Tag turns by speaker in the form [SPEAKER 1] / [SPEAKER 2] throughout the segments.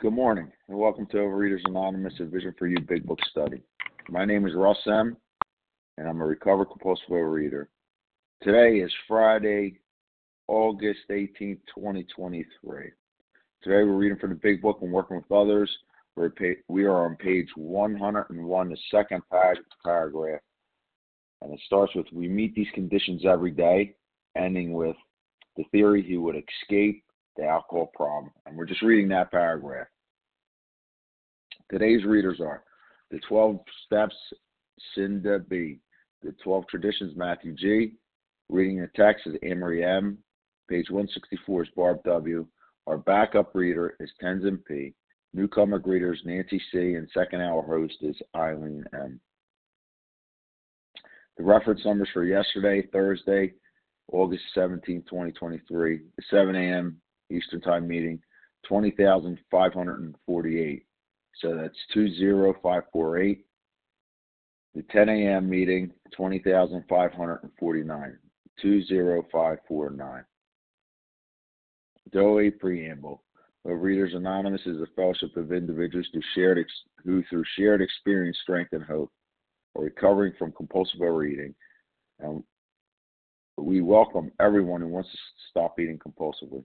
[SPEAKER 1] Good morning, and welcome to Overeaters Anonymous, a Vision for You Big Book study. My name is Russ M., and I'm a recovered compulsive overeater. Today is Friday, August 18, 2023. Today we're reading from the Big Book and working with others. We're we are on page 101, the second paragraph, and it starts with We meet these conditions every day, ending with the theory he would escape the alcohol problem. And we're just reading that paragraph. Today's readers are The 12 Steps, Cinda B. The 12 Traditions, Matthew G. Reading the text is Anne Marie M. Page 164 is Barb W. Our backup reader is Tenzin P. Newcomer greeters Nancy C. And second hour host is Eileen M. The reference numbers for yesterday, Thursday, August 17, 2023, 7 a.m. Eastern Time meeting, 20,548. So that's 20548. The 10 a.m. meeting, 20,549. 20549. DOE Preamble. Readers Anonymous is a fellowship of individuals who, shared ex- who through shared experience, strength, and hope, are recovering from compulsive overeating. And we welcome everyone who wants to stop eating compulsively.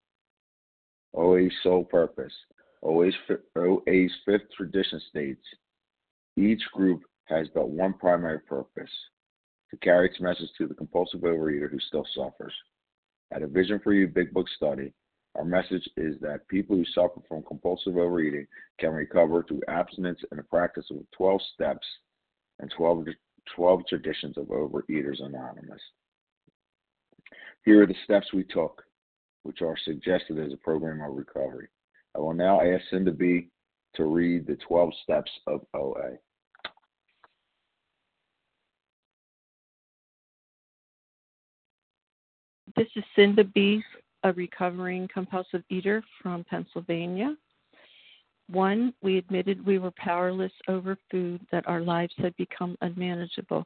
[SPEAKER 1] OA's sole purpose. OA's, fifth tradition states each group has but one primary purpose to carry its message to the compulsive overeater who still suffers. At a Vision for You Big Book study, our message is that people who suffer from compulsive overeating can recover through abstinence and the practice of 12 steps and 12, 12 traditions of Overeaters Anonymous. Here are the steps we took which are suggested as a program of recovery. I will now ask Cinda B to read the 12 steps of OA.
[SPEAKER 2] This is Cinda B, a recovering compulsive eater from Pennsylvania. One, we admitted we were powerless over food, that our lives had become unmanageable.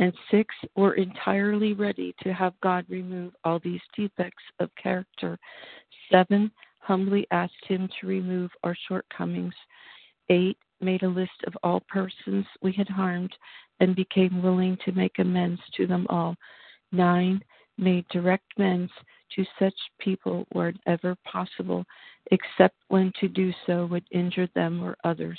[SPEAKER 2] And six, were entirely ready to have God remove all these defects of character. Seven, humbly asked Him to remove our shortcomings. Eight, made a list of all persons we had harmed and became willing to make amends to them all. Nine, made direct amends to such people wherever possible, except when to do so would injure them or others.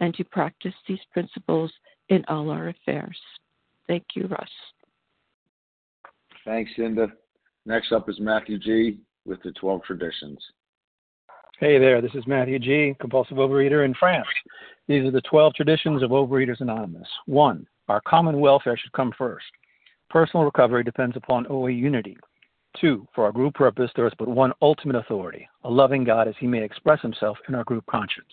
[SPEAKER 2] and to practice these principles in all our affairs. Thank you, Russ.
[SPEAKER 1] Thanks, Cinda. Next up is Matthew G. with the 12 traditions.
[SPEAKER 3] Hey there, this is Matthew G., compulsive overeater in France. These are the 12 traditions of Overeaters Anonymous. One, our common welfare should come first. Personal recovery depends upon OA unity. Two, for our group purpose, there is but one ultimate authority, a loving God as he may express himself in our group conscience.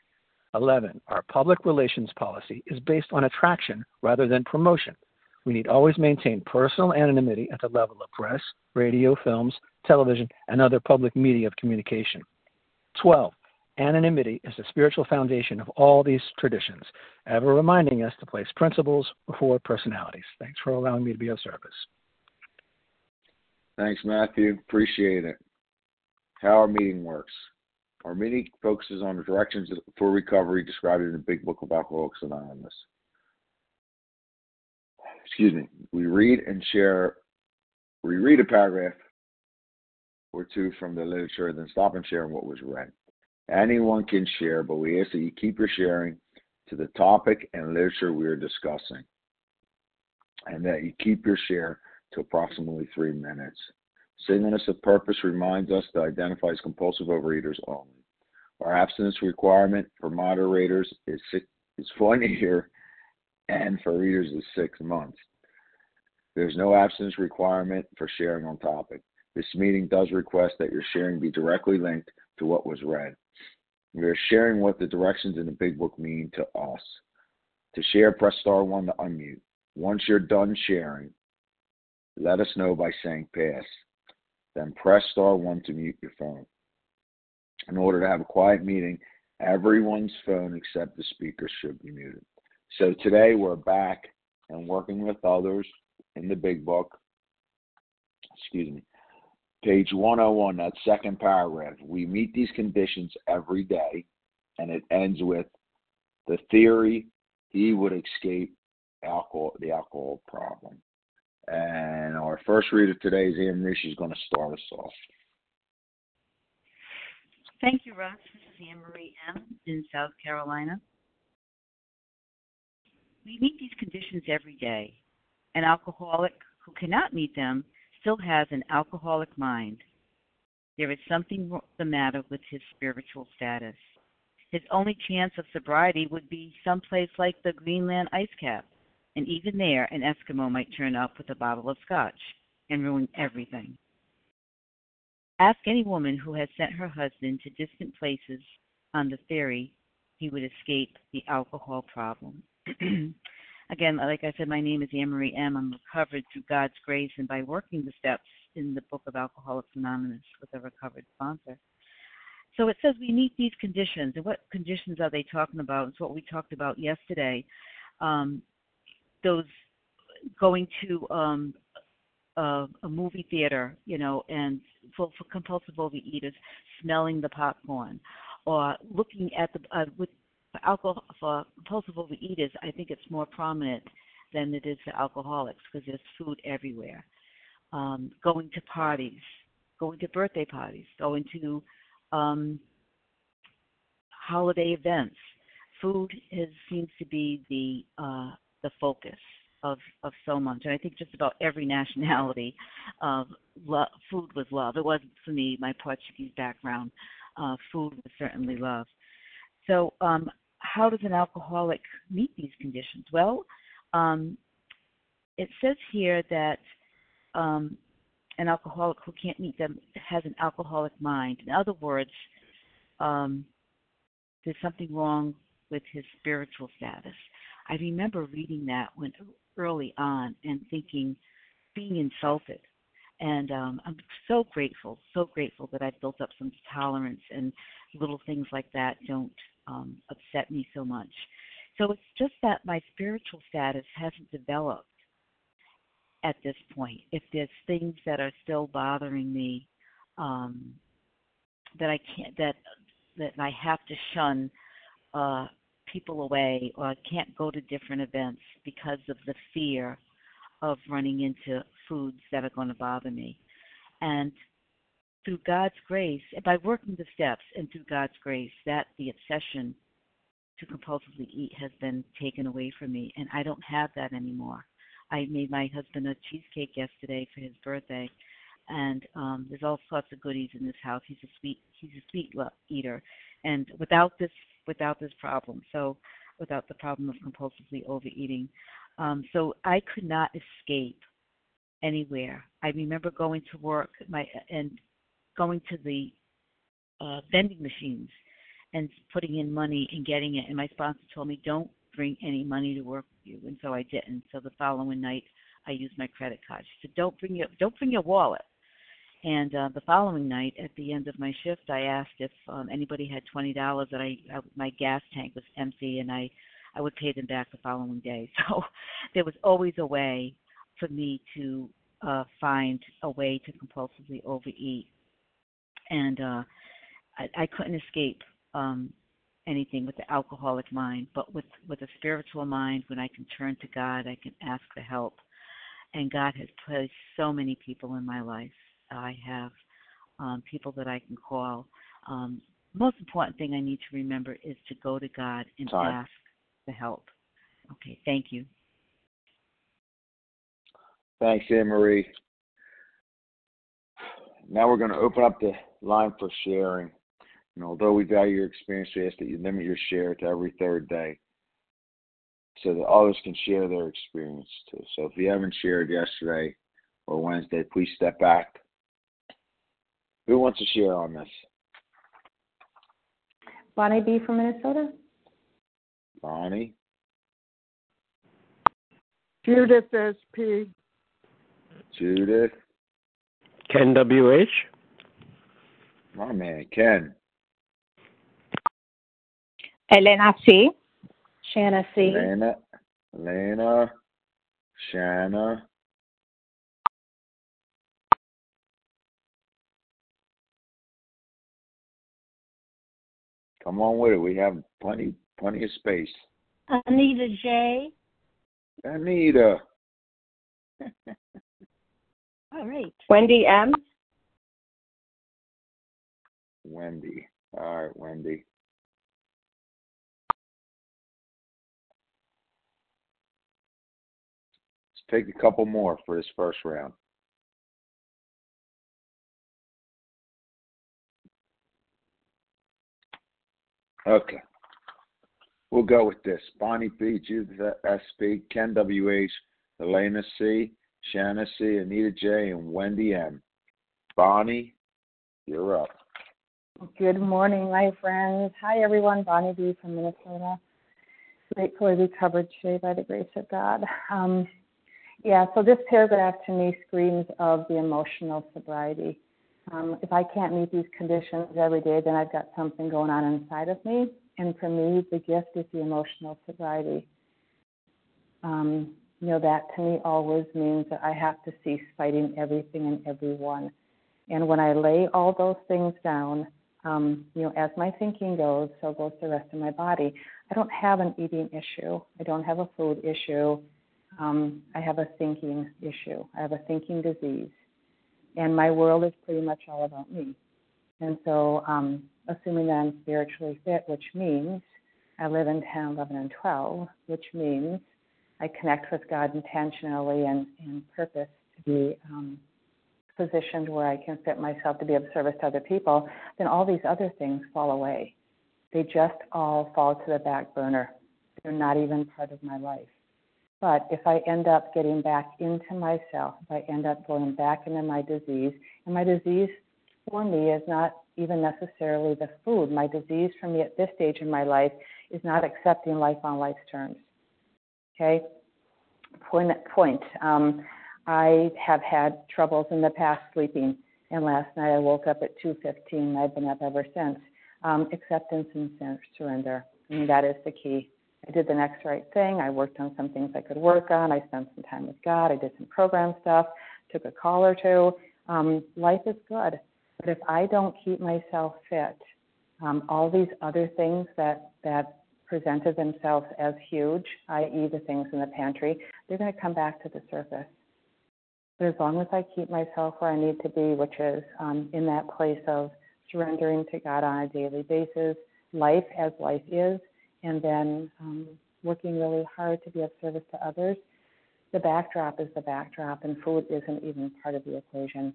[SPEAKER 3] 11. Our public relations policy is based on attraction rather than promotion. We need always maintain personal anonymity at the level of press, radio, films, television, and other public media of communication. 12. Anonymity is the spiritual foundation of all these traditions, ever reminding us to place principles before personalities. Thanks for allowing me to be of service.
[SPEAKER 1] Thanks, Matthew. Appreciate it. How our meeting works. Meeting focuses on the directions for recovery described in the Big Book of Alcoholics Anonymous. Excuse me. We read and share, we read a paragraph or two from the literature, then stop and share what was read. Anyone can share, but we ask that you keep your sharing to the topic and literature we are discussing, and that you keep your share to approximately three minutes. Singleness of purpose reminds us to identify as compulsive overeaters only. Our abstinence requirement for moderators is six, is one year, and for readers is six months. There's no abstinence requirement for sharing on topic. This meeting does request that your sharing be directly linked to what was read. We are sharing what the directions in the Big Book mean to us. To share, press star one to unmute. Once you're done sharing, let us know by saying pass. Then press star one to mute your phone. In order to have a quiet meeting, everyone's phone except the speaker should be muted. So today we're back and working with others in the big book. Excuse me. Page 101, that second paragraph. We meet these conditions every day, and it ends with the theory he would escape alcohol, the alcohol problem. And our first reader today is Ann Marie. She's going to start us off.
[SPEAKER 4] Thank you, Russ. This is Anne Marie M. in South Carolina. We meet these conditions every day. An alcoholic who cannot meet them still has an alcoholic mind. There is something the matter with his spiritual status. His only chance of sobriety would be someplace like the Greenland ice cap and even there an Eskimo might turn up with a bottle of scotch and ruin everything. Ask any woman who has sent her husband to distant places on the theory he would escape the alcohol problem. Again, like I said, my name is Anne Marie M. I'm recovered through God's grace and by working the steps in the book of Alcoholics Anonymous with a recovered sponsor. So it says we meet these conditions. And what conditions are they talking about? It's what we talked about yesterday. Um, those going to um uh, a movie theater, you know, and for, for compulsive overeaters, smelling the popcorn, or looking at the uh, with alcohol for compulsive overeaters. I think it's more prominent than it is for alcoholics because there's food everywhere. Um, going to parties, going to birthday parties, going to um, holiday events. Food is, seems to be the uh, the focus of of so much. And I think just about every nationality, uh, lo- food was love. It wasn't for me, my Portuguese background. Uh, food was certainly love. So, um, how does an alcoholic meet these conditions? Well, um, it says here that um, an alcoholic who can't meet them has an alcoholic mind. In other words, um, there's something wrong with his spiritual status. I remember reading that when early on and thinking, being insulted. And um, I'm so grateful, so grateful that I've built up some tolerance and little things like that don't um, upset me so much. So it's just that my spiritual status hasn't developed at this point. If there's things that are still bothering me, um, that I can't, that that I have to shun, uh, people away or can't go to different events because of the fear of running into foods that are going to bother me. And through God's grace, by working the steps and through God's grace, that the obsession to compulsively eat has been taken away from me, and I don't have that anymore. I made my husband a cheesecake yesterday for his birthday, and um, there's all sorts of goodies in this house. He's a sweet he's a sweet eater, and without this without this problem, so without the problem of compulsively overeating, um, so I could not escape anywhere. I remember going to work my and going to the uh, vending machines and putting in money and getting it. And my sponsor told me, don't bring any money to work with you, and so I didn't. So the following night, I used my credit card. She said, don't bring your don't bring your wallet. And uh, the following night, at the end of my shift, I asked if um, anybody had twenty dollars. That I, I my gas tank was empty, and I I would pay them back the following day. So there was always a way for me to uh, find a way to compulsively overeat, and uh, I, I couldn't escape um, anything with the alcoholic mind. But with with a spiritual mind, when I can turn to God, I can ask for help, and God has placed so many people in my life. I have um, people that I can call. Um, most important thing I need to remember is to go to God and
[SPEAKER 1] Time.
[SPEAKER 4] ask the help. Okay, thank you.
[SPEAKER 1] Thanks, Anne Marie. Now we're going to open up the line for sharing. And although we value your experience, we ask that you limit your share to every third day so that others can share their experience too. So if you haven't shared yesterday or Wednesday, please step back. Who wants to share on this?
[SPEAKER 5] Bonnie B from Minnesota.
[SPEAKER 1] Bonnie?
[SPEAKER 6] Judith SP.
[SPEAKER 1] Judith?
[SPEAKER 7] Ken WH?
[SPEAKER 1] My man, Ken.
[SPEAKER 8] Elena C.
[SPEAKER 5] Shanna C.
[SPEAKER 1] Elena, Elena, Shanna. Come on with it. We have plenty, plenty of space.
[SPEAKER 8] Anita J.
[SPEAKER 1] Anita.
[SPEAKER 8] All right.
[SPEAKER 5] Wendy M.
[SPEAKER 1] Wendy. All right, Wendy. Let's take a couple more for this first round. Okay. We'll go with this. Bonnie B, Judith S.P., Ken W.H., Elena C., Shanna C., Anita J., and Wendy M. Bonnie, you're up.
[SPEAKER 5] Good morning, my friends. Hi, everyone. Bonnie B from Minnesota. Gratefully recovered today by the grace of God. Um, yeah, so this paragraph to me screams of the emotional sobriety. Um, if I can't meet these conditions every day, then I've got something going on inside of me. And for me, the gift is the emotional sobriety. Um, you know, that to me always means that I have to cease fighting everything and everyone. And when I lay all those things down, um, you know, as my thinking goes, so goes the rest of my body. I don't have an eating issue. I don't have a food issue. Um, I have a thinking issue. I have a thinking disease. And my world is pretty much all about me. And so, um, assuming that I'm spiritually fit, which means I live in 10, 11, and 12, which means I connect with God intentionally and, and purpose to be um, positioned where I can fit myself to be of service to other people, then all these other things fall away. They just all fall to the back burner. They're not even part of my life. But if I end up getting back into myself, if I end up going back into my disease, and my disease for me is not even necessarily the food. My disease for me at this stage in my life is not accepting life on life's terms. Okay? Point. point. Um, I have had troubles in the past sleeping, and last night I woke up at 2:15. I've been up ever since. Um, acceptance and surrender. I mean, that is the key. I did the next right thing. I worked on some things I could work on. I spent some time with God. I did some program stuff, took a call or two. Um, life is good. But if I don't keep myself fit, um, all these other things that, that presented themselves as huge, i.e., the things in the pantry, they're going to come back to the surface. But as long as I keep myself where I need to be, which is um, in that place of surrendering to God on a daily basis, life as life is, and then um, working really hard to be of service to others, the backdrop is the backdrop, and food isn't even part of the equation.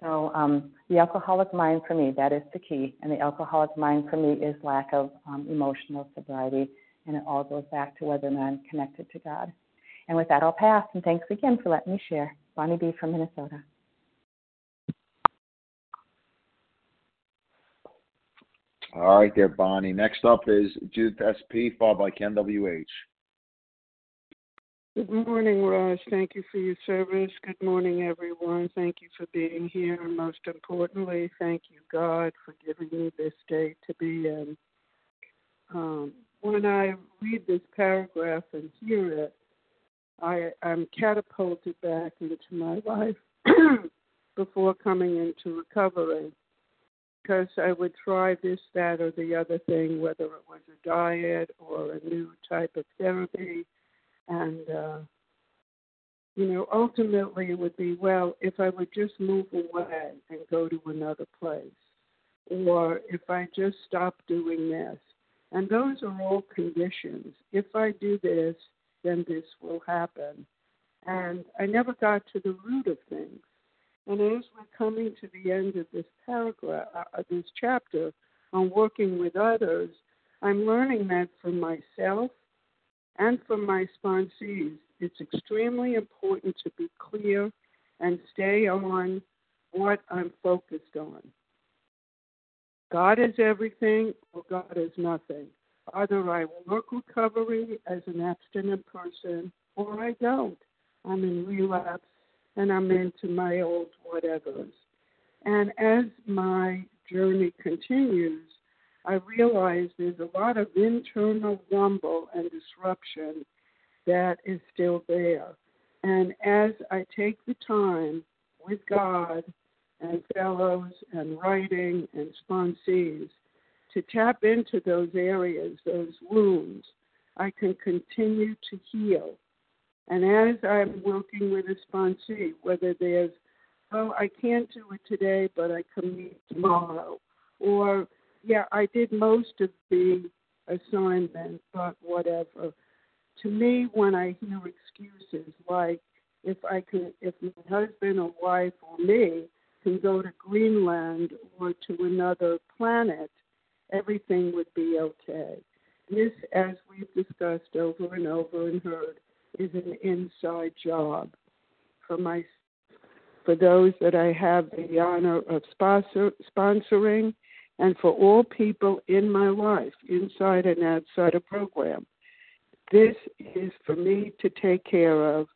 [SPEAKER 5] So um, the alcoholic mind for me, that is the key. And the alcoholic mind for me is lack of um, emotional sobriety. And it all goes back to whether or not I'm connected to God. And with that, I'll pass. And thanks again for letting me share. Bonnie B. from Minnesota.
[SPEAKER 1] All right, there, Bonnie. Next up is Judith SP, followed by Ken WH.
[SPEAKER 6] Good morning, Raj. Thank you for your service. Good morning, everyone. Thank you for being here. And most importantly, thank you, God, for giving me this day to be in. Um, when I read this paragraph and hear it, I, I'm catapulted back into my life before coming into recovery because I would try this, that, or the other thing, whether it was a diet or a new type of therapy and, uh, you know, ultimately it would be, well, if I would just move away and go to another place, or if I just stop doing this. And those are all conditions. If I do this, then this will happen. And I never got to the root of things. And as we're coming to the end of this paragraph, uh, this chapter on working with others, I'm learning that for myself and for my sponsees, it's extremely important to be clear and stay on what I'm focused on. God is everything or God is nothing. Either I work recovery as an abstinent person or I don't. I'm in relapse and I'm into my old whatevers. And as my journey continues, I realize there's a lot of internal rumble and disruption that is still there. And as I take the time with God and fellows and writing and sponsees to tap into those areas, those wounds, I can continue to heal. And as I'm working with a sponsee, whether there's, oh, I can't do it today, but I can meet tomorrow, or yeah, I did most of the assignment, but whatever. To me, when I hear excuses like if I can, if my husband or wife or me can go to Greenland or to another planet, everything would be okay. This, as we've discussed over and over and heard, is an inside job for my for those that I have the honor of sponsor, sponsoring and for all people in my life, inside and outside a program. This is for me to take care of,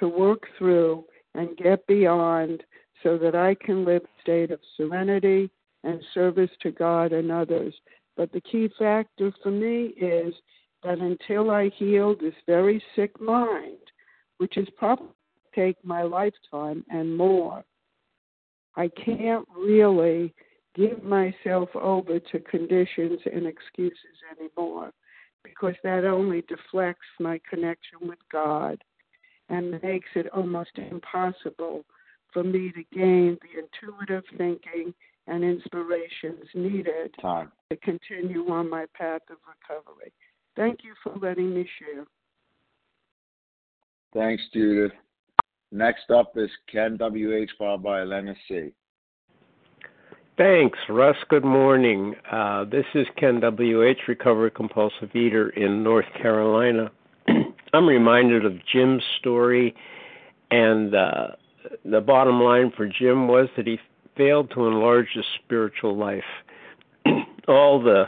[SPEAKER 6] to work through, and get beyond so that I can live a state of serenity and service to God and others. But the key factor for me is that until I heal this very sick mind, which is probably take my lifetime and more, I can't really give myself over to conditions and excuses anymore because that only deflects my connection with God and makes it almost impossible for me to gain the intuitive thinking and inspirations needed
[SPEAKER 1] Time.
[SPEAKER 6] to continue on my path of recovery. Thank you for letting me share.
[SPEAKER 1] Thanks, Judith. Next up is Ken W.H. followed by Elena C.
[SPEAKER 7] Thanks, Russ. Good morning. Uh, this is Ken W.H., recovered compulsive eater in North Carolina. I'm reminded of Jim's story, and uh, the bottom line for Jim was that he failed to enlarge his spiritual life. all the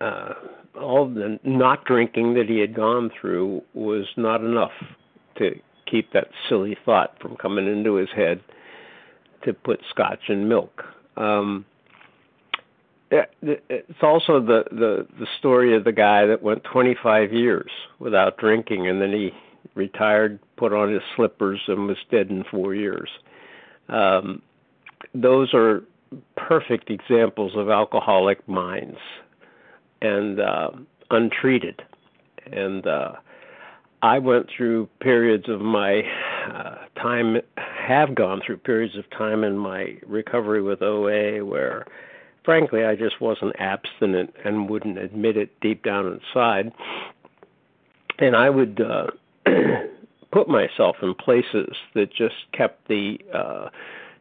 [SPEAKER 7] uh, all the not drinking that he had gone through was not enough to keep that silly thought from coming into his head to put scotch in milk. Um, it's also the, the the story of the guy that went 25 years without drinking, and then he retired, put on his slippers, and was dead in four years. Um, those are perfect examples of alcoholic minds and uh, untreated. And uh, I went through periods of my uh, time have gone through periods of time in my recovery with OA where frankly I just wasn't abstinent and wouldn't admit it deep down inside. And I would uh put myself in places that just kept the uh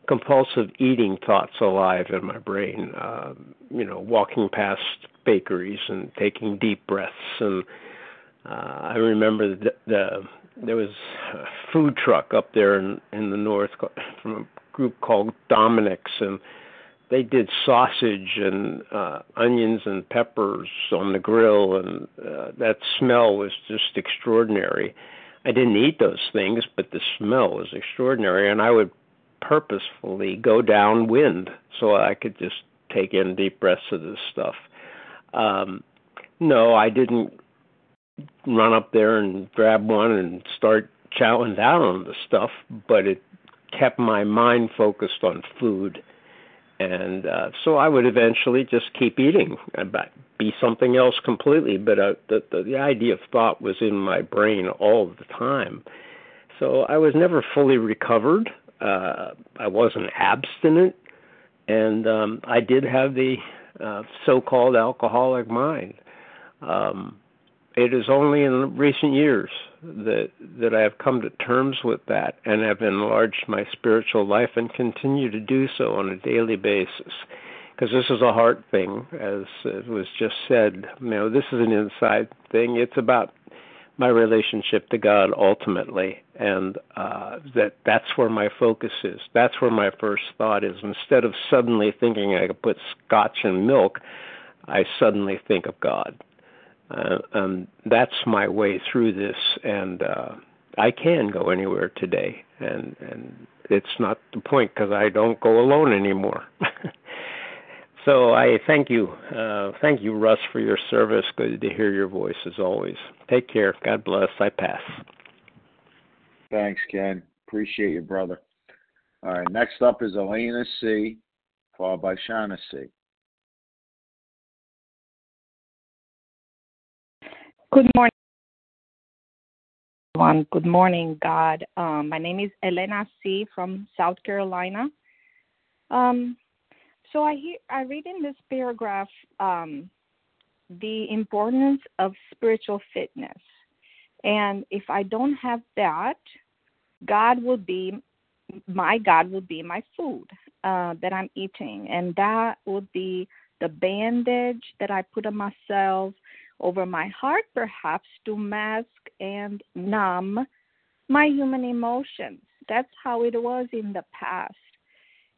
[SPEAKER 7] compulsive eating thoughts alive in my brain. Uh, you know, walking past bakeries and taking deep breaths. And uh, I remember the, the there was a food truck up there in in the north from a group called Dominic's, and they did sausage and uh, onions and peppers on the grill, and uh, that smell was just extraordinary. I didn't eat those things, but the smell was extraordinary, and I would purposefully go downwind so I could just take in deep breaths of this stuff. Um, no, I didn't run up there and grab one and start chowing down on the stuff, but it kept my mind focused on food. And uh, so I would eventually just keep eating, but be something else completely. But uh, the, the the idea of thought was in my brain all the time. So I was never fully recovered. Uh, I wasn't abstinent, and um, I did have the uh, so-called alcoholic mind. Um, it is only in recent years that that I have come to terms with that and have enlarged my spiritual life and continue to do so on a daily basis. Because this is a heart thing, as it was just said. You know, this is an inside thing. It's about my relationship to God ultimately, and uh, that that's where my focus is. That's where my first thought is. Instead of suddenly thinking I could put scotch in milk, I suddenly think of God. Uh, um, that's my way through this, and uh, I can go anywhere today, and and it's not the point because I don't go alone anymore. So I thank you, uh, thank you, Russ, for your service. Good to hear your voice as always. Take care. God bless. I pass.
[SPEAKER 1] Thanks, Ken. Appreciate you, brother. All right. Next up is Elena C, followed by Shauna C.
[SPEAKER 8] Good morning. Everyone. Good morning, God. Um, my name is Elena C. from South Carolina. Um, so I hear, I read in this paragraph um, the importance of spiritual fitness, and if I don't have that, God will be my God will be my food uh, that I'm eating, and that would be the bandage that I put on myself over my heart, perhaps to mask and numb my human emotions. That's how it was in the past.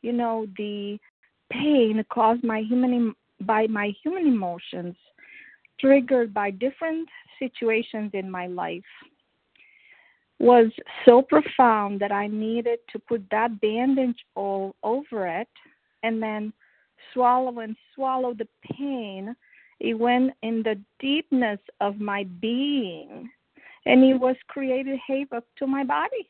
[SPEAKER 8] You know, the pain caused my human by my human emotions triggered by different situations in my life was so profound that I needed to put that bandage all over it and then swallow and swallow the pain. It went in the deepness of my being and it was created havoc to my body.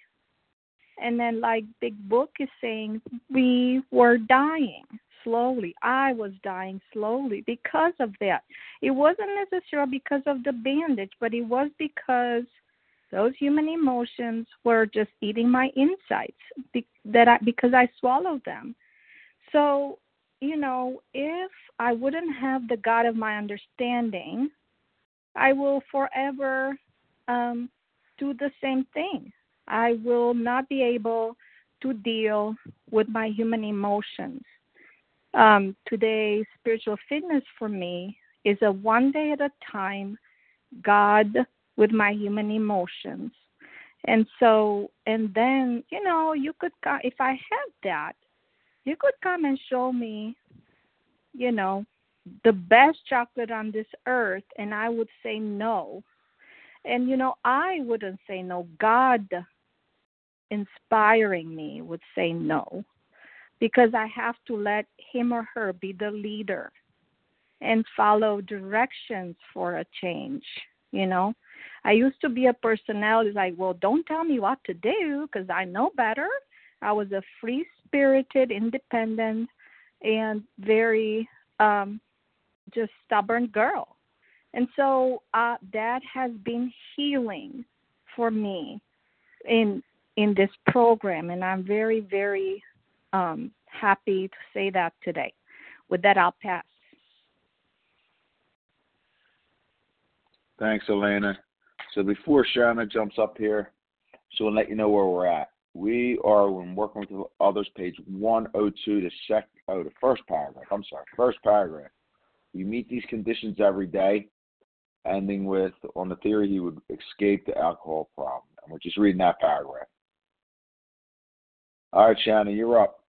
[SPEAKER 8] And then, like Big Book is saying, we were dying slowly. I was dying slowly because of that. It wasn't necessarily because of the bandage, but it was because those human emotions were just eating my insides that I, because I swallowed them. So, you know, if I wouldn't have the God of my understanding, I will forever um, do the same thing. I will not be able to deal with my human emotions. Um, today, spiritual fitness for me is a one day at a time God with my human emotions. And so, and then, you know, you could, if I had that, you could come and show me, you know, the best chocolate on this earth, and I would say no. And, you know, I wouldn't say no. God inspiring me would say no because I have to let him or her be the leader and follow directions for a change. You know, I used to be a personality like, well, don't tell me what to do because I know better. I was a free spirited, independent, and very um, just stubborn girl. And so uh, that has been healing for me in in this program, and I'm very, very um, happy to say that today. With that, I'll pass.
[SPEAKER 1] Thanks, Elena. So before Shanna jumps up here, she'll let you know where we're at. We are when working with others, page 102, the sec, oh, the first paragraph. I'm sorry, first paragraph. You meet these conditions every day, ending with on the theory he would escape the alcohol problem. And we're just reading that paragraph. All right, Shanna, you're up.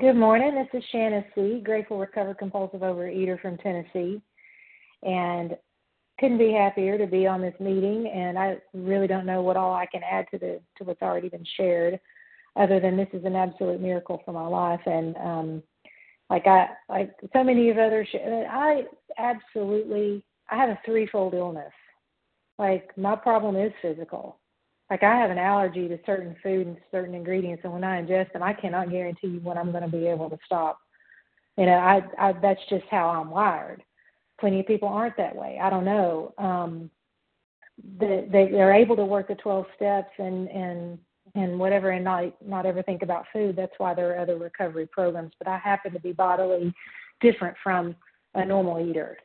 [SPEAKER 9] Good morning. This is Shanna C., grateful recovered compulsive overeater from Tennessee. And couldn't be happier to be on this meeting and I really don't know what all I can add to the to what's already been shared other than this is an absolute miracle for my life and um like I like so many of others I absolutely I have a threefold illness. Like my problem is physical. Like I have an allergy to certain food and certain ingredients and when I ingest them I cannot guarantee you when I'm going to be able to stop. You know, I I that's just how I'm wired plenty of people aren't that way. I don't know. Um, they, they they're able to work the 12 steps and and and whatever and not not ever think about food. That's why there are other recovery programs. But I happen to be bodily different from a normal eater.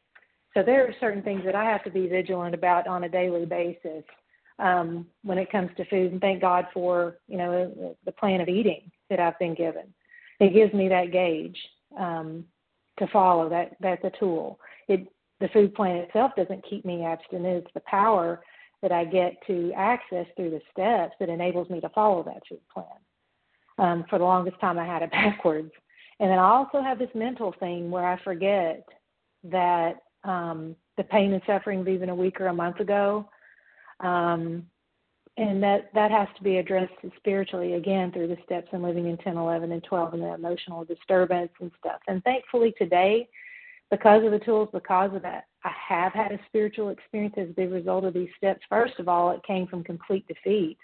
[SPEAKER 9] So there are certain things that I have to be vigilant about on a daily basis um, when it comes to food. And thank God for you know the plan of eating that I've been given. It gives me that gauge um, to follow. That that's a tool it the food plan itself doesn't keep me abstinent. It's the power that I get to access through the steps that enables me to follow that food plan. Um, for the longest time, I had it backwards. And then I also have this mental thing where I forget that um, the pain and suffering of even a week or a month ago, um, and that that has to be addressed spiritually again through the steps and living in 10, 11, and 12, and the emotional disturbance and stuff. And thankfully today, because of the tools, because of that, I have had a spiritual experience as a result of these steps. First of all, it came from complete defeat.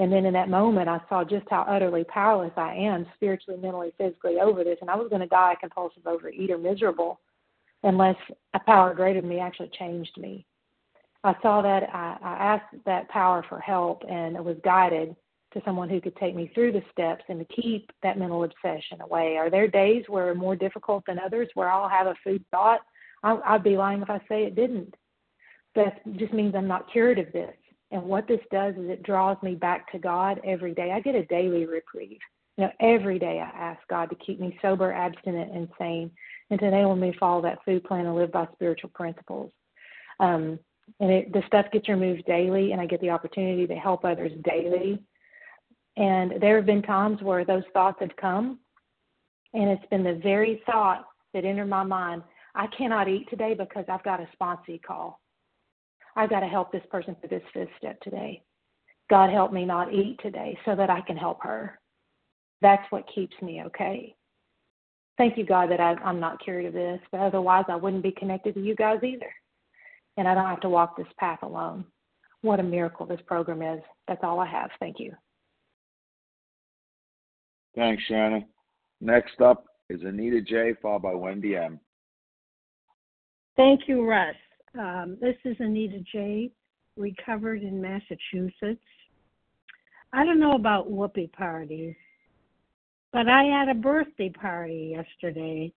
[SPEAKER 9] And then in that moment, I saw just how utterly powerless I am spiritually, mentally, physically over this. And I was going to die a compulsive overeater, miserable, unless a power greater than me actually changed me. I saw that, I, I asked that power for help, and I was guided to someone who could take me through the steps and to keep that mental obsession away. Are there days where more difficult than others where I'll have a food thought? I'll, I'd be lying if I say it didn't. That just means I'm not cured of this. And what this does is it draws me back to God every day. I get a daily reprieve. You know, every day I ask God to keep me sober, abstinent, and sane, and to enable me to follow that food plan and live by spiritual principles. Um, and it, the stuff gets removed daily, and I get the opportunity to help others daily and there have been times where those thoughts have come, and it's been the very thought that entered my mind I cannot eat today because I've got a sponsee call. I've got to help this person through this fifth step today. God help me not eat today so that I can help her. That's what keeps me okay. Thank you, God, that I, I'm not cured of this, but otherwise I wouldn't be connected to you guys either. And I don't have to walk this path alone. What a miracle this program is. That's all I have. Thank you.
[SPEAKER 1] Thanks, Shannon. Next up is Anita J, followed by Wendy M.
[SPEAKER 10] Thank you, Russ. Um, this is Anita J, recovered in Massachusetts. I don't know about whoopee parties, but I had a birthday party yesterday,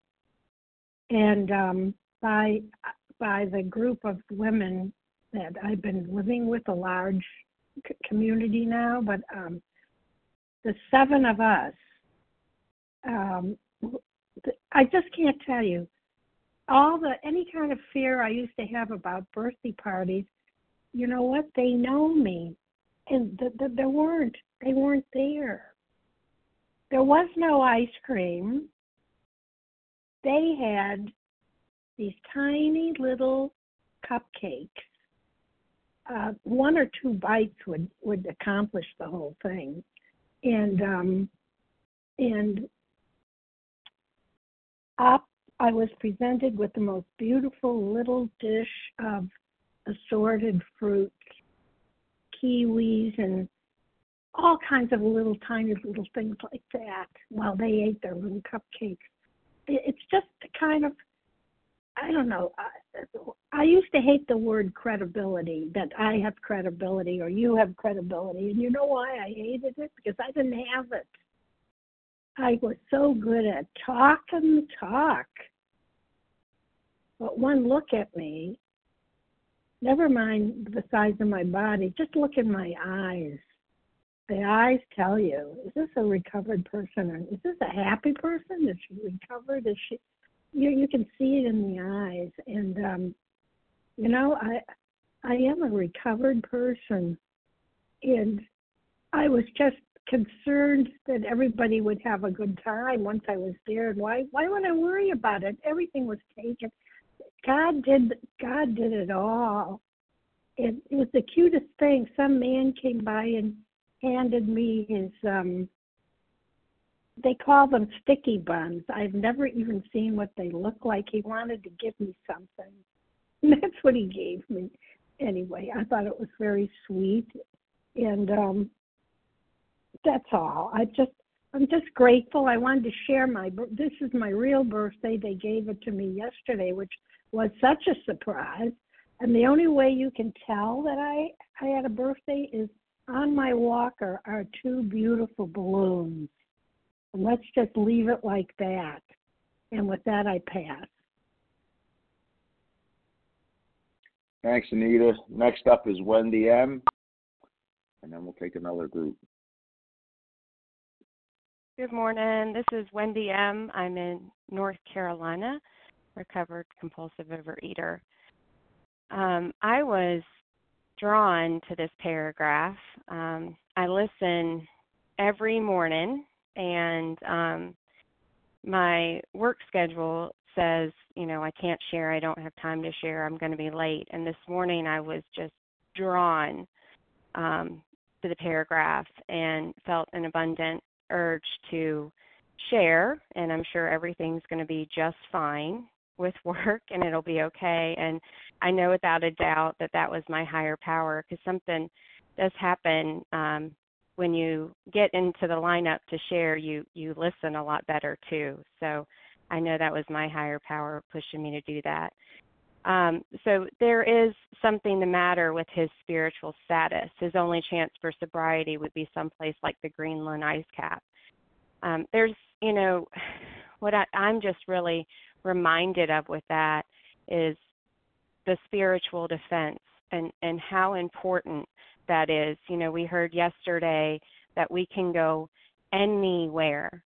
[SPEAKER 10] and um, by by the group of women that I've been living with, a large c- community now, but um, the seven of us um, I just can't tell you all the any kind of fear I used to have about birthday parties. You know what? They know me, and the, the, there weren't. They weren't there. There was no ice cream. They had these tiny little cupcakes. Uh, one or two bites would would accomplish the whole thing, and um, and up, I was presented with the most beautiful little dish of assorted fruits, kiwis, and all kinds of little tiny little things like that while they ate their little cupcakes. It's just the kind of I don't know. I, I used to hate the word credibility, that I have credibility or you have credibility. And you know why I hated it? Because I didn't have it. I was so good at talk and talk. But one look at me, never mind the size of my body, just look in my eyes. The eyes tell you, is this a recovered person or is this a happy person? Is she recovered? Is she you you can see it in the eyes. And um you know i i am a recovered person. And i was just concerned that everybody would have a good time once i was there. And why why would i worry about it? Everything was taken. God did god did it all. It, it was the cutest thing. Some man came by and handed me his um they call them sticky buns. I've never even seen what they look like. He wanted to give me something. And that's what he gave me. Anyway, I thought it was very sweet. And um that's all. I just I'm just grateful. I wanted to share my this is my real birthday. They gave it to me yesterday, which was such a surprise. And the only way you can tell that I I had a birthday is on my walker are two beautiful balloons. Let's just leave it like that. And with that, I pass.
[SPEAKER 1] Thanks, Anita. Next up is Wendy M. And then we'll take another group.
[SPEAKER 11] Good morning. This is Wendy M. I'm in North Carolina, recovered compulsive overeater. Um, I was drawn to this paragraph. Um, I listen every morning and um my work schedule says, you know, I can't share, I don't have time to share, I'm going to be late. And this morning I was just drawn um to the paragraph and felt an abundant urge to share and I'm sure everything's going to be just fine with work and it'll be okay. And I know without a doubt that that was my higher power because something does happen um when you get into the lineup to share, you you listen a lot better too. So I know that was my higher power pushing me to do that. Um, so there is something the matter with his spiritual status. His only chance for sobriety would be someplace like the Greenland ice cap. Um, there's, you know, what I, I'm just really reminded of with that is the spiritual defense and and how important that is. You know, we heard yesterday that we can go anywhere.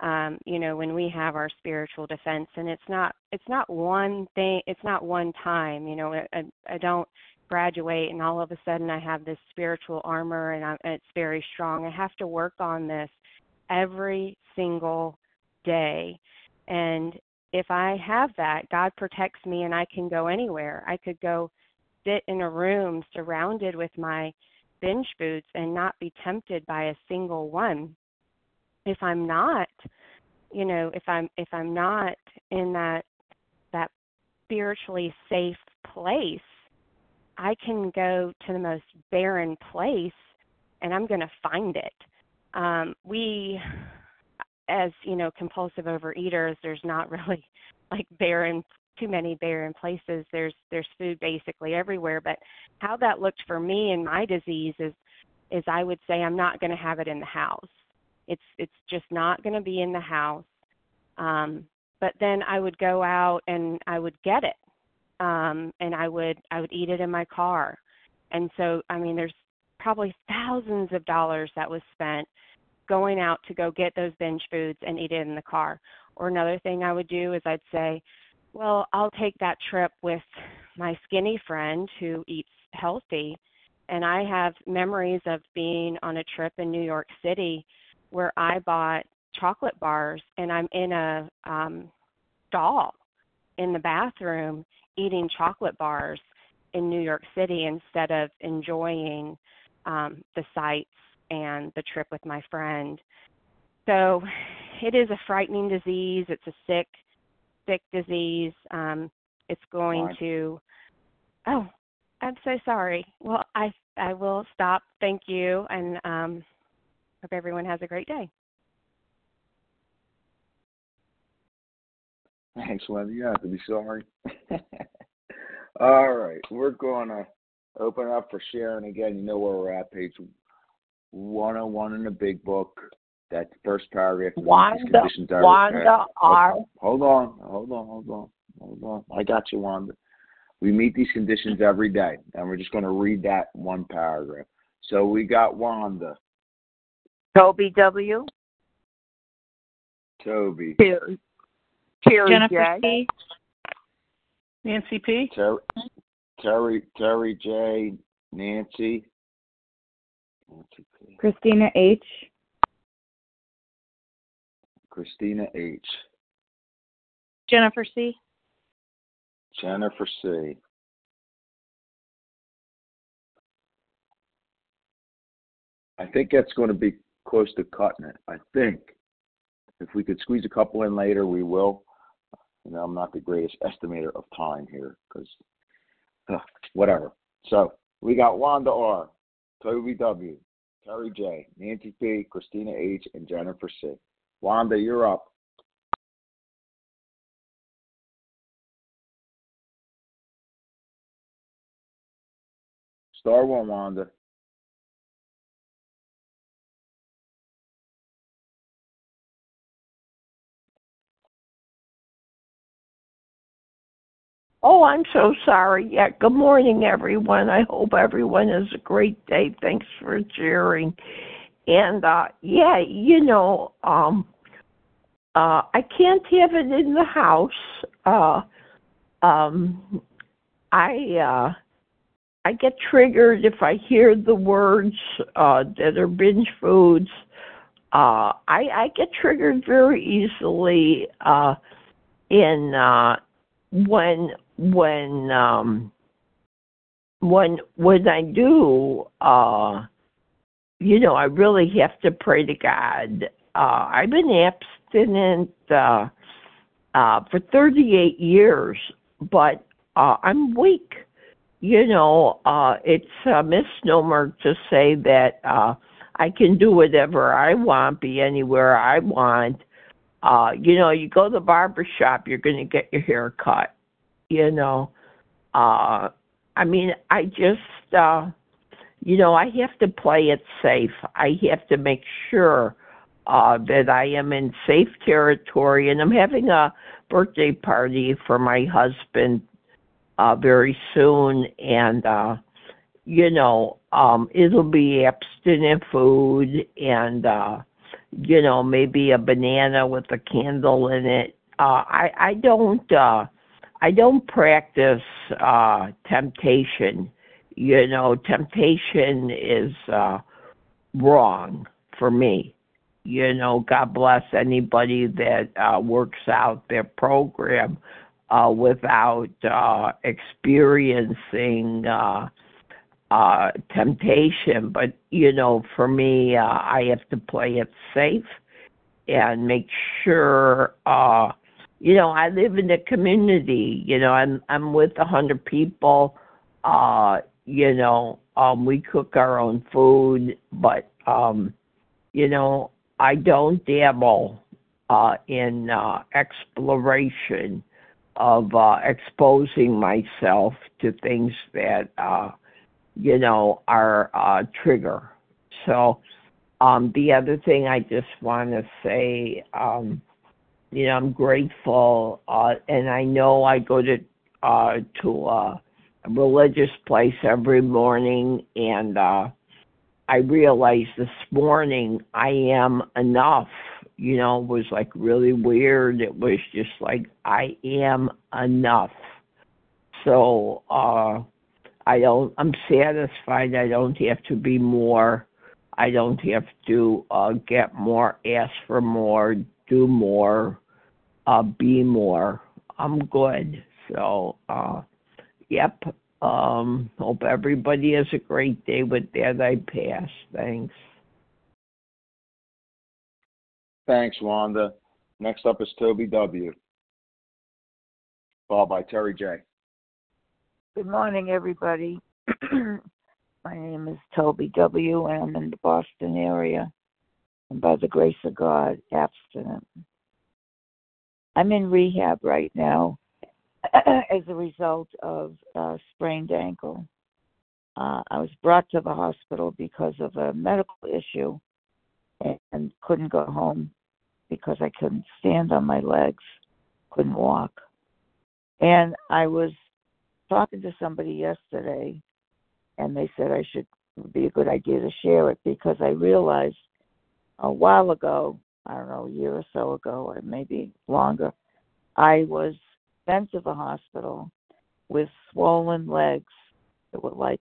[SPEAKER 11] Um, you know, when we have our spiritual defense, and it's not it's not one thing, it's not one time. You know, I, I don't graduate and all of a sudden I have this spiritual armor and, I, and it's very strong. I have to work on this every single day. And if I have that, God protects me and I can go anywhere. I could go sit in a room surrounded with my binge foods and not be tempted by a single one. If i'm not you know if i'm if i'm not in that that spiritually safe place i can go to the most barren place and i'm going to find it. Um we as you know compulsive overeaters there's not really like barren too many barren places. There's there's food basically everywhere. But how that looked for me in my disease is is I would say I'm not going to have it in the house. It's it's just not going to be in the house. Um, but then I would go out and I would get it, um, and I would I would eat it in my car. And so I mean, there's probably thousands of dollars that was spent going out to go get those binge foods and eat it in the car. Or another thing I would do is I'd say, well, I'll take that trip with my skinny friend who eats healthy. And I have memories of being on a trip in New York City where I bought chocolate bars and I'm in a um stall in the bathroom eating chocolate bars in New York City instead of enjoying um the sights and the trip with my friend. So it is a frightening disease. It's a sick sick disease. Um, it's going
[SPEAKER 1] Fine.
[SPEAKER 11] to. Oh, I'm so sorry. Well, I I will stop. Thank you, and um, hope everyone has a great day.
[SPEAKER 1] Thanks, Wendy. You have to be sorry. All right, we're going to open up for sharing again. You know where we're at, page 101 in the big book. That first paragraph.
[SPEAKER 12] Wanda, Wanda R.
[SPEAKER 1] Hold on, hold on, hold on, hold on. I got you, Wanda. We meet these conditions every day, and we're just going to read that one paragraph. So we got Wanda.
[SPEAKER 12] Toby W.
[SPEAKER 1] Toby.
[SPEAKER 12] Terry, Terry
[SPEAKER 8] Jennifer
[SPEAKER 12] J.
[SPEAKER 8] C. Nancy P.
[SPEAKER 1] Terry, Terry, Terry J. Nancy. Nancy P.
[SPEAKER 13] Christina H.
[SPEAKER 1] Christina H.
[SPEAKER 8] Jennifer C.
[SPEAKER 1] Jennifer C. I think that's going to be close to cutting it. I think if we could squeeze a couple in later, we will. You know, I'm not the greatest estimator of time here because uh, whatever. So we got Wanda R, Toby W, Terry J, Nancy P, Christina H, and Jennifer C. Wanda, you're up. Star one, Wanda.
[SPEAKER 12] Oh, I'm so sorry. Yeah, good morning, everyone. I hope everyone has a great day. Thanks for sharing. And uh yeah, you know, um uh I can't have it in the house. Uh um I uh I get triggered if I hear the words uh that are binge foods. Uh I I get triggered very easily uh in uh when when um when when I do uh you know I really have to pray to God. Uh I've been abstinent uh uh for 38 years but uh I'm weak. You know, uh it's a misnomer to say that uh I can do whatever I want, be anywhere I want. Uh you know, you go to the barber shop, you're going to get your hair cut you know uh i mean i just uh you know i have to play it safe i have to make sure uh that i am in safe territory and i'm having a birthday party for my husband uh very soon and uh you know um it'll be abstinent food and uh you know maybe a banana with a candle in it uh i i don't uh I don't practice uh temptation. You know, temptation is uh wrong for me. You know, God bless anybody that uh works out their program uh without uh experiencing uh uh temptation, but you know, for me uh I have to play it safe and make sure uh you know i live in a community you know i'm i'm with a hundred people uh you know um we cook our own food but um you know i don't dabble uh in uh exploration of uh exposing myself to things that uh you know are uh trigger. So um the other thing i just want to say um you know i'm grateful uh and i know i go to uh to a religious place every morning and uh i realized this morning i am enough. You know it was like really weird. It was just like i am enough. So uh i don't i'm satisfied. I don't have to be more. I don't have to uh get more ask for more do more, uh, be more. I'm good. So, uh, yep. Um, hope everybody has a great day. With that, I pass. Thanks.
[SPEAKER 1] Thanks, Wanda. Next up is Toby W. Followed by Terry J.
[SPEAKER 14] Good morning, everybody. My name is Toby W., and I'm in the Boston area and by the grace of God, abstinent. I'm in rehab right now as a result of a sprained ankle. Uh, I was brought to the hospital because of a medical issue and, and couldn't go home because I couldn't stand on my legs, couldn't walk. And I was talking to somebody yesterday, and they said I should be a good idea to share it because I realized a while ago, I don't know, a year or so ago, or maybe longer, I was sent to the hospital with swollen legs that were like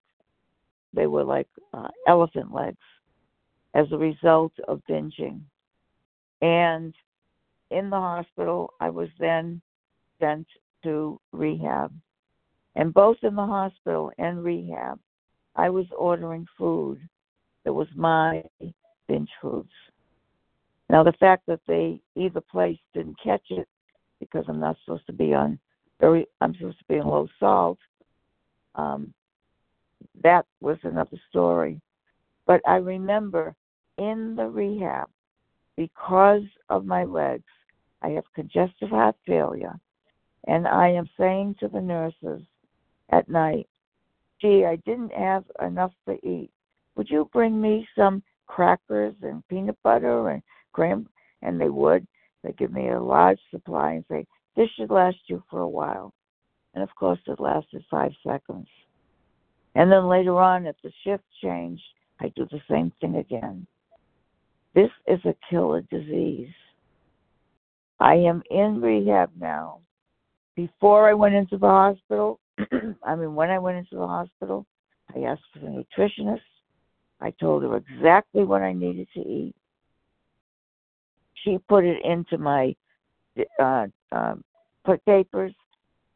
[SPEAKER 14] they were like uh, elephant legs as a result of binging. And in the hospital, I was then sent to rehab. And both in the hospital and rehab, I was ordering food that was my binge foods. Now, the fact that they either place didn't catch it because I'm not supposed to be on very, I'm supposed to be on low salt. Um, that was another story. But I remember in the rehab, because of my legs, I have congestive heart failure. And I am saying to the nurses at night, gee, I didn't have enough to eat. Would you bring me some crackers and peanut butter and cream? And they would. They give me a large supply and say, this should last you for a while. And of course, it lasted five seconds. And then later on, if the shift changed, I do the same thing again. This is a killer disease. I am in rehab now. Before I went into the hospital, I mean, when I went into the hospital, I asked for the nutritionist. I told her exactly what I needed to eat. She put it into my uh, uh, papers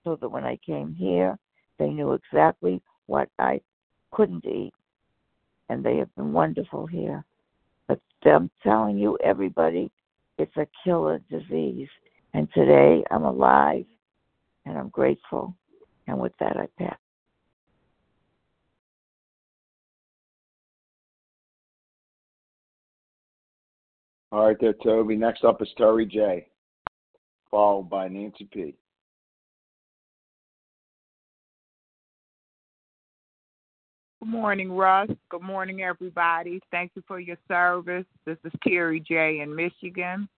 [SPEAKER 14] so that when I came here, they knew exactly what I couldn't eat. And they have been wonderful here. But I'm telling you, everybody, it's a killer disease. And today I'm alive and I'm grateful. And with that, I pass.
[SPEAKER 1] All right, there, Toby. Next up is Terry J, followed by Nancy P.
[SPEAKER 13] Good morning, Russ. Good morning, everybody. Thank you for your service. This is Terry J. in Michigan.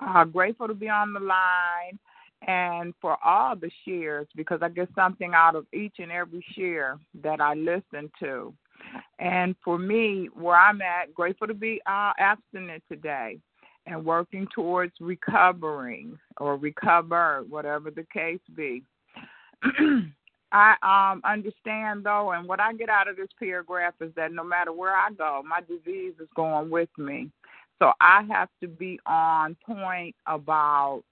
[SPEAKER 13] Uh, grateful to be on the line and for all the shares because I get something out of each and every share that I listen to. And for me, where I'm at, grateful to be uh, abstinent today and working towards recovering or recover, whatever the case be. I um understand though, and what I get out of this paragraph is that no matter where I go, my disease is going with me. So I have to be on point about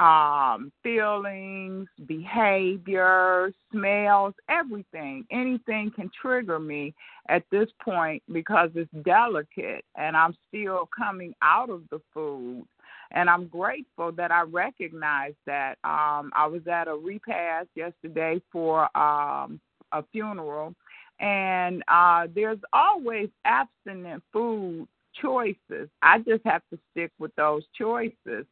[SPEAKER 13] um, feelings, behavior, smells, everything. Anything can trigger me at this point because it's delicate and I'm still coming out of the food and I'm grateful that I recognize that. Um, I was at a repast yesterday for um, a funeral, and uh, there's always abstinent food choices. I just have to stick with those choices.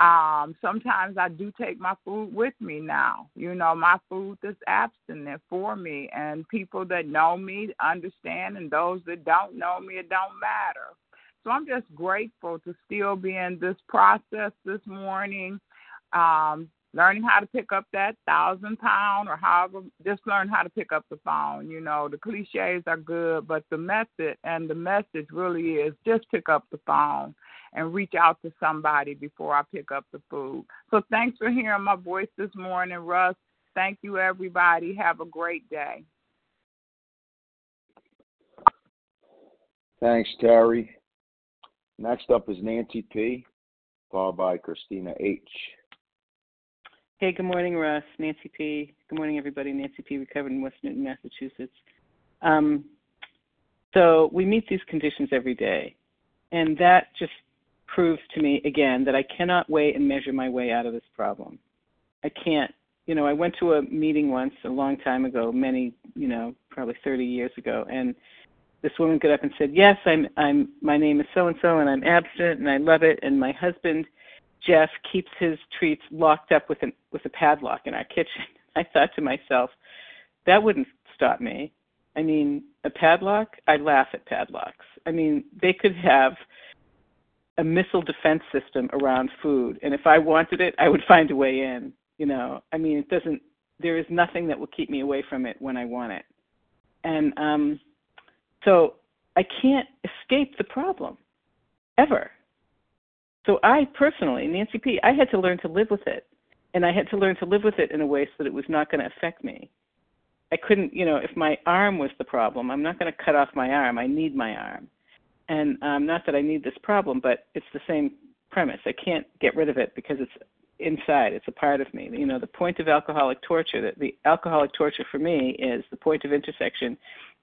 [SPEAKER 13] Um, sometimes I do take my food with me now. You know, my food is abstinent for me, and people that know me understand, and those that don't know me, it don't matter. So I'm just grateful to still be in this process this morning, um, learning how to pick up that thousand pound or however, just learn how to pick up the phone. You know, the cliches are good, but the method and the message really is just pick up the phone and reach out to somebody before I pick up the food. So thanks for hearing my voice this morning, Russ. Thank you, everybody. Have a great day.
[SPEAKER 1] Thanks, Terry. Next up is Nancy P., followed by Christina H.
[SPEAKER 15] Hey, good morning, Russ. Nancy P. Good morning, everybody. Nancy P. Recovered in West Newton, Massachusetts. Um, so we meet these conditions every day, and that just proves to me again that I cannot weigh and measure my way out of this problem. I can't. You know, I went to a meeting once a long time ago, many, you know, probably 30 years ago, and this woman got up and said, "Yes, I'm I'm my name is so and so and I'm abstinent and I love it and my husband Jeff keeps his treats locked up with an with a padlock in our kitchen. I thought to myself, that wouldn't stop me. I mean, a padlock, I laugh at padlocks. I mean, they could have a missile defense system around food, and if I wanted it, I would find a way in. You know, I mean, it doesn't. There is nothing that will keep me away from it when I want it, and um, so I can't escape the problem ever. So I personally, Nancy P, I had to learn to live with it, and I had to learn to live with it in a way so that it was not going to affect me. I couldn't, you know, if my arm was the problem, I'm not going to cut off my arm. I need my arm. And um, not that I need this problem, but it's the same premise. I can't get rid of it because it's inside. It's a part of me. You know, the point of alcoholic torture, that the alcoholic torture for me is the point of intersection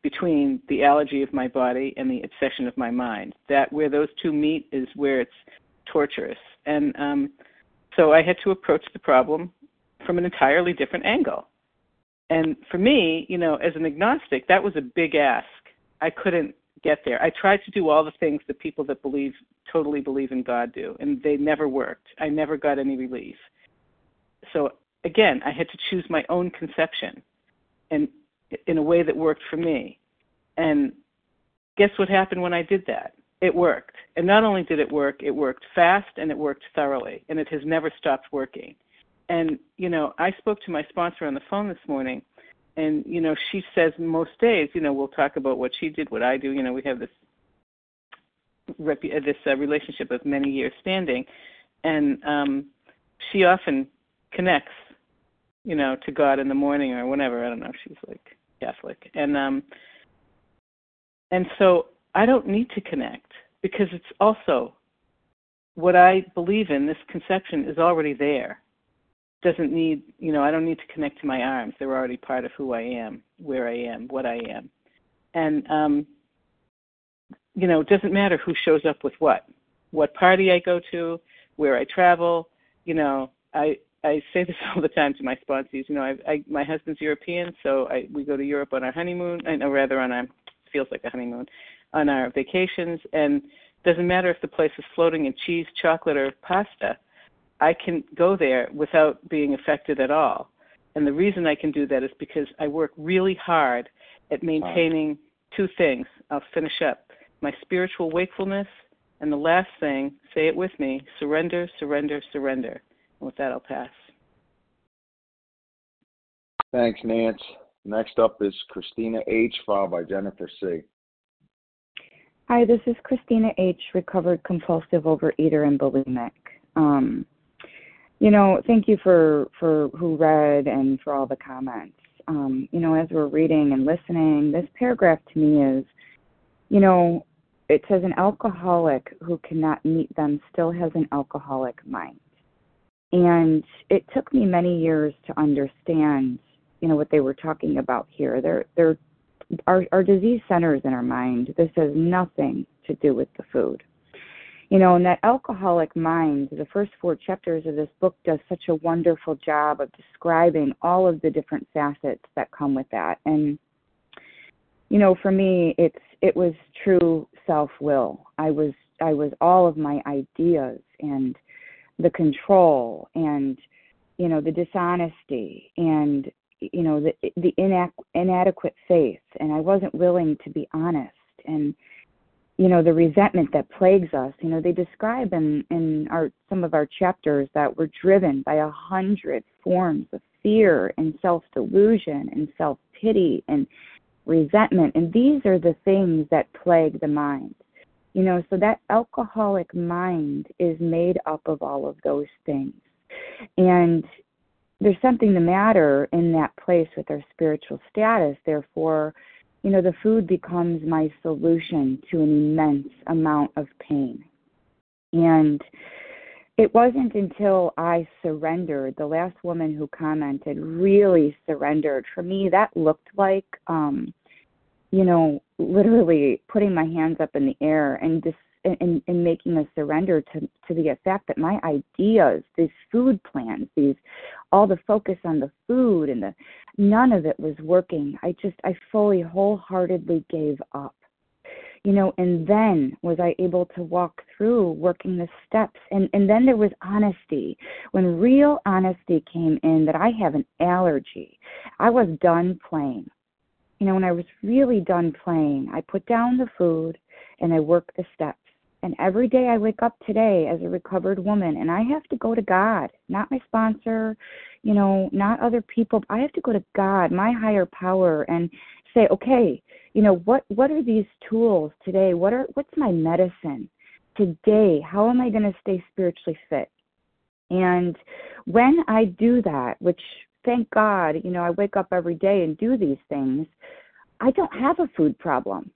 [SPEAKER 15] between the allergy of my body and the obsession of my mind. That where those two meet is where it's torturous. And um, so I had to approach the problem from an entirely different angle. And for me, you know, as an agnostic, that was a big ask. I couldn't get there. I tried to do all the things that people that believe totally believe in God do, and they never worked. I never got any relief. So again, I had to choose my own conception and in a way that worked for me. And guess what happened when I did that? It worked. And not only did it work, it worked fast and it worked thoroughly, and it has never stopped working. And, you know, I spoke to my sponsor on the phone this morning, and, you know, she says most days, you know, we'll talk about what she did, what I do. You know, we have this this uh, relationship of many years standing, and um, she often connects, you know, to God in the morning or whenever. I don't know. She's like Catholic, and um, and so I don't need to connect because it's also what I believe in. This conception is already there. Doesn't need you know i don't need to connect to my arms. They're already part of who i am where i am what i am. And um you know it doesn't matter who shows up with what. What party i go to where i travel you know i i say this all the time to my sponsors you know i, I my husband's european so i we go to europe on our honeymoon and or rather on our feels like a honeymoon on our vacations and doesn't matter if the place is floating in cheese chocolate or pasta I can go there without being affected at all. And the reason I can do that is because I work really hard at maintaining two things. I'll finish up my spiritual wakefulness, and the last thing, say it with me surrender, surrender, surrender. And with that, I'll pass.
[SPEAKER 1] Thanks, Nance. Next up is Christina H., followed by Jennifer C.
[SPEAKER 16] Hi, this is Christina H., recovered compulsive overeater and bulimic. Um, you know, thank you for for who read and for all the comments. Um, you know, as we're reading and listening, this paragraph to me is, you know, it says an alcoholic who cannot meet them still has an alcoholic mind. And it took me many years to understand, you know, what they were talking about here. They're they're our our disease centers in our mind. This has nothing to do with the food. You know, and that alcoholic mind, the first four chapters of this book does such a wonderful job of describing all of the different facets that come with that. And you know, for me, it's it was true self-will. I was I was all of my ideas and the control and you know the dishonesty and you know the the inadequate faith and I wasn't willing to be honest. And you know the resentment that plagues us you know they describe in in our some of our chapters that we're driven by a hundred forms of fear and self delusion and self pity and resentment. And these are the things that plague the mind. You know so that alcoholic mind is made up of all of those things. And there's something the matter in that place with our spiritual status therefore you know, the food becomes my solution to an immense amount of pain. And it wasn't until I surrendered, the last woman who commented really surrendered. For me, that looked like, um, you know, literally putting my hands up in the air and dis- in, in making a surrender to, to the fact that my ideas, these food plans, these all the focus on the food and the none of it was working. I just I fully wholeheartedly gave up. you know and then was i able to walk through working the steps and and then there was honesty when real honesty came in that i have an allergy i was done playing you know when i was really done playing i put down the food and i worked the steps and every day I wake up today as a recovered woman and I have to go to God, not my sponsor, you know, not other people. I have to go to God, my higher power and say, "Okay, you know, what what are these tools today? What are what's my medicine today? How am I going to stay spiritually fit?" And when I do that, which thank God, you know, I wake up every day and do these things, I don't have a food problem.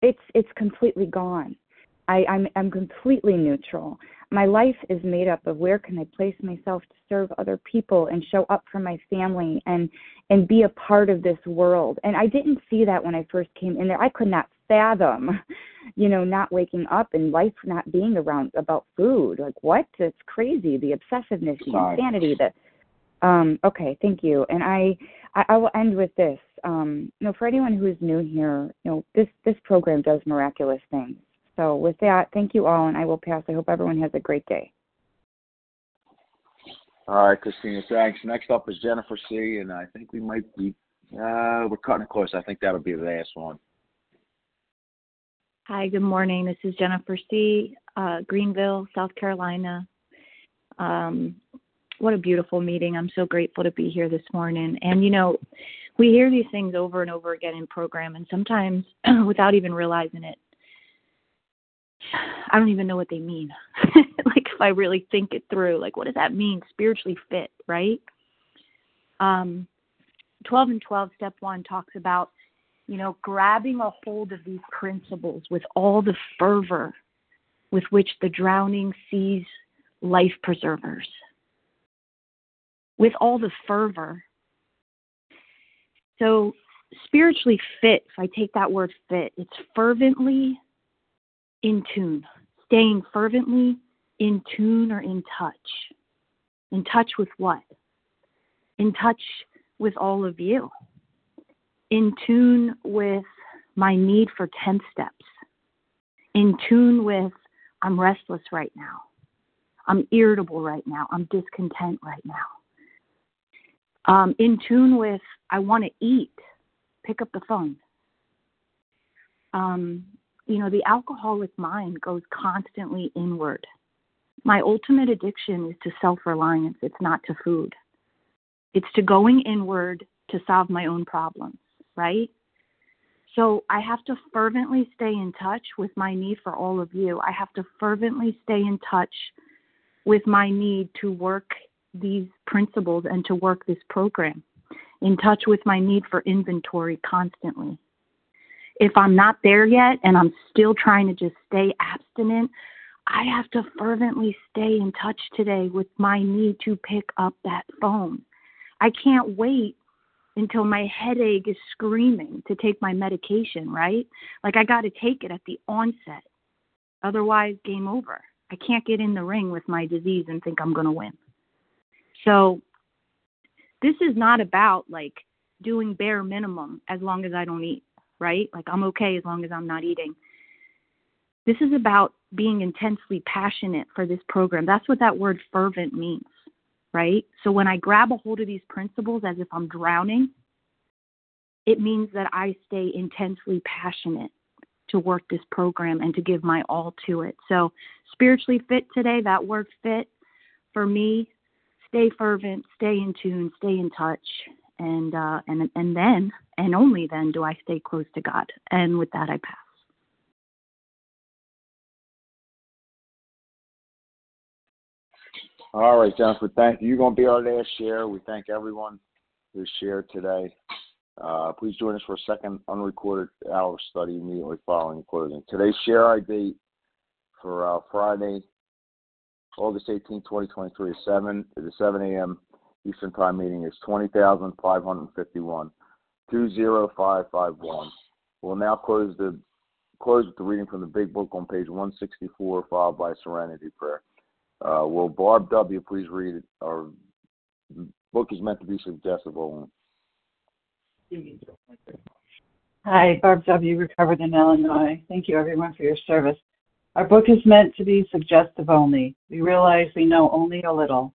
[SPEAKER 16] It's it's completely gone I, I'm I'm completely neutral. My life is made up of where can I place myself to serve other people and show up for my family and and be a part of this world. And I didn't see that when I first came in there. I could not fathom, you know, not waking up and life not being around about food. Like what? It's crazy. The obsessiveness, the
[SPEAKER 1] Sorry.
[SPEAKER 16] insanity, the um, okay, thank you. And I, I, I will end with this. Um, you know, for anyone who is new here, you know, this this program does miraculous things. So with that, thank you all, and I will pass. I hope everyone has a great day.
[SPEAKER 1] All right, Christina, thanks. Next up is Jennifer C., and I think we might be, uh, we're cutting it close. I think that'll be the last one.
[SPEAKER 17] Hi, good morning. This is Jennifer C., uh, Greenville, South Carolina. Um, what a beautiful meeting. I'm so grateful to be here this morning. And, you know, we hear these things over and over again in program, and sometimes without even realizing it, I don't even know what they mean. like if I really think it through, like what does that mean spiritually fit, right? Um 12 and 12 step 1 talks about, you know, grabbing a hold of these principles with all the fervor with which the drowning seize life preservers. With all the fervor. So spiritually fit, if I take that word fit, it's fervently in tune, staying fervently in tune or in touch. In touch with what? In touch with all of you. In tune with my need for 10 steps. In tune with, I'm restless right now. I'm irritable right now. I'm discontent right now. Um, in tune with, I want to eat. Pick up the phone. Um, you know, the alcoholic mind goes constantly inward. My ultimate addiction is to self reliance, it's not to food. It's to going inward to solve my own problems, right? So I have to fervently stay in touch with my need for all of you. I have to fervently stay in touch with my need to work these principles and to work this program, in touch with my need for inventory constantly if I'm not there yet and I'm still trying to just stay abstinent, I have to fervently stay in touch today with my need to pick up that phone. I can't wait until my headache is screaming to take my medication, right? Like I got to take it at the onset. Otherwise, game over. I can't get in the ring with my disease and think I'm going to win. So, this is not about like doing bare minimum as long as I don't eat right? Like I'm okay as long as I'm not eating. This is about being intensely passionate for this program. That's what that word fervent means, right? So when I grab a hold of these principles as if I'm drowning, it means that I stay intensely passionate to work this program and to give my all to it. So, spiritually fit today, that word fit for me, stay fervent, stay in tune, stay in touch, and uh, and and then and only then do I stay close to God. And with that, I pass.
[SPEAKER 1] All right, Jennifer, thank you. You're going to be our last share. We thank everyone who shared today. Uh, please join us for a second unrecorded hour study immediately following closing. Today's share ID for uh, Friday, August 18, 2023, 7 the 7 a.m. Eastern Time meeting is 20,551. 20551. We'll now close the close with the reading from the Big Book on page 164, followed by Serenity Prayer. Uh, will Barb W. please read it? Our book is meant to be suggestive only.
[SPEAKER 18] Hi, Barb W., recovered in Illinois. Thank you, everyone, for your service. Our book is meant to be suggestive only. We realize we know only a little.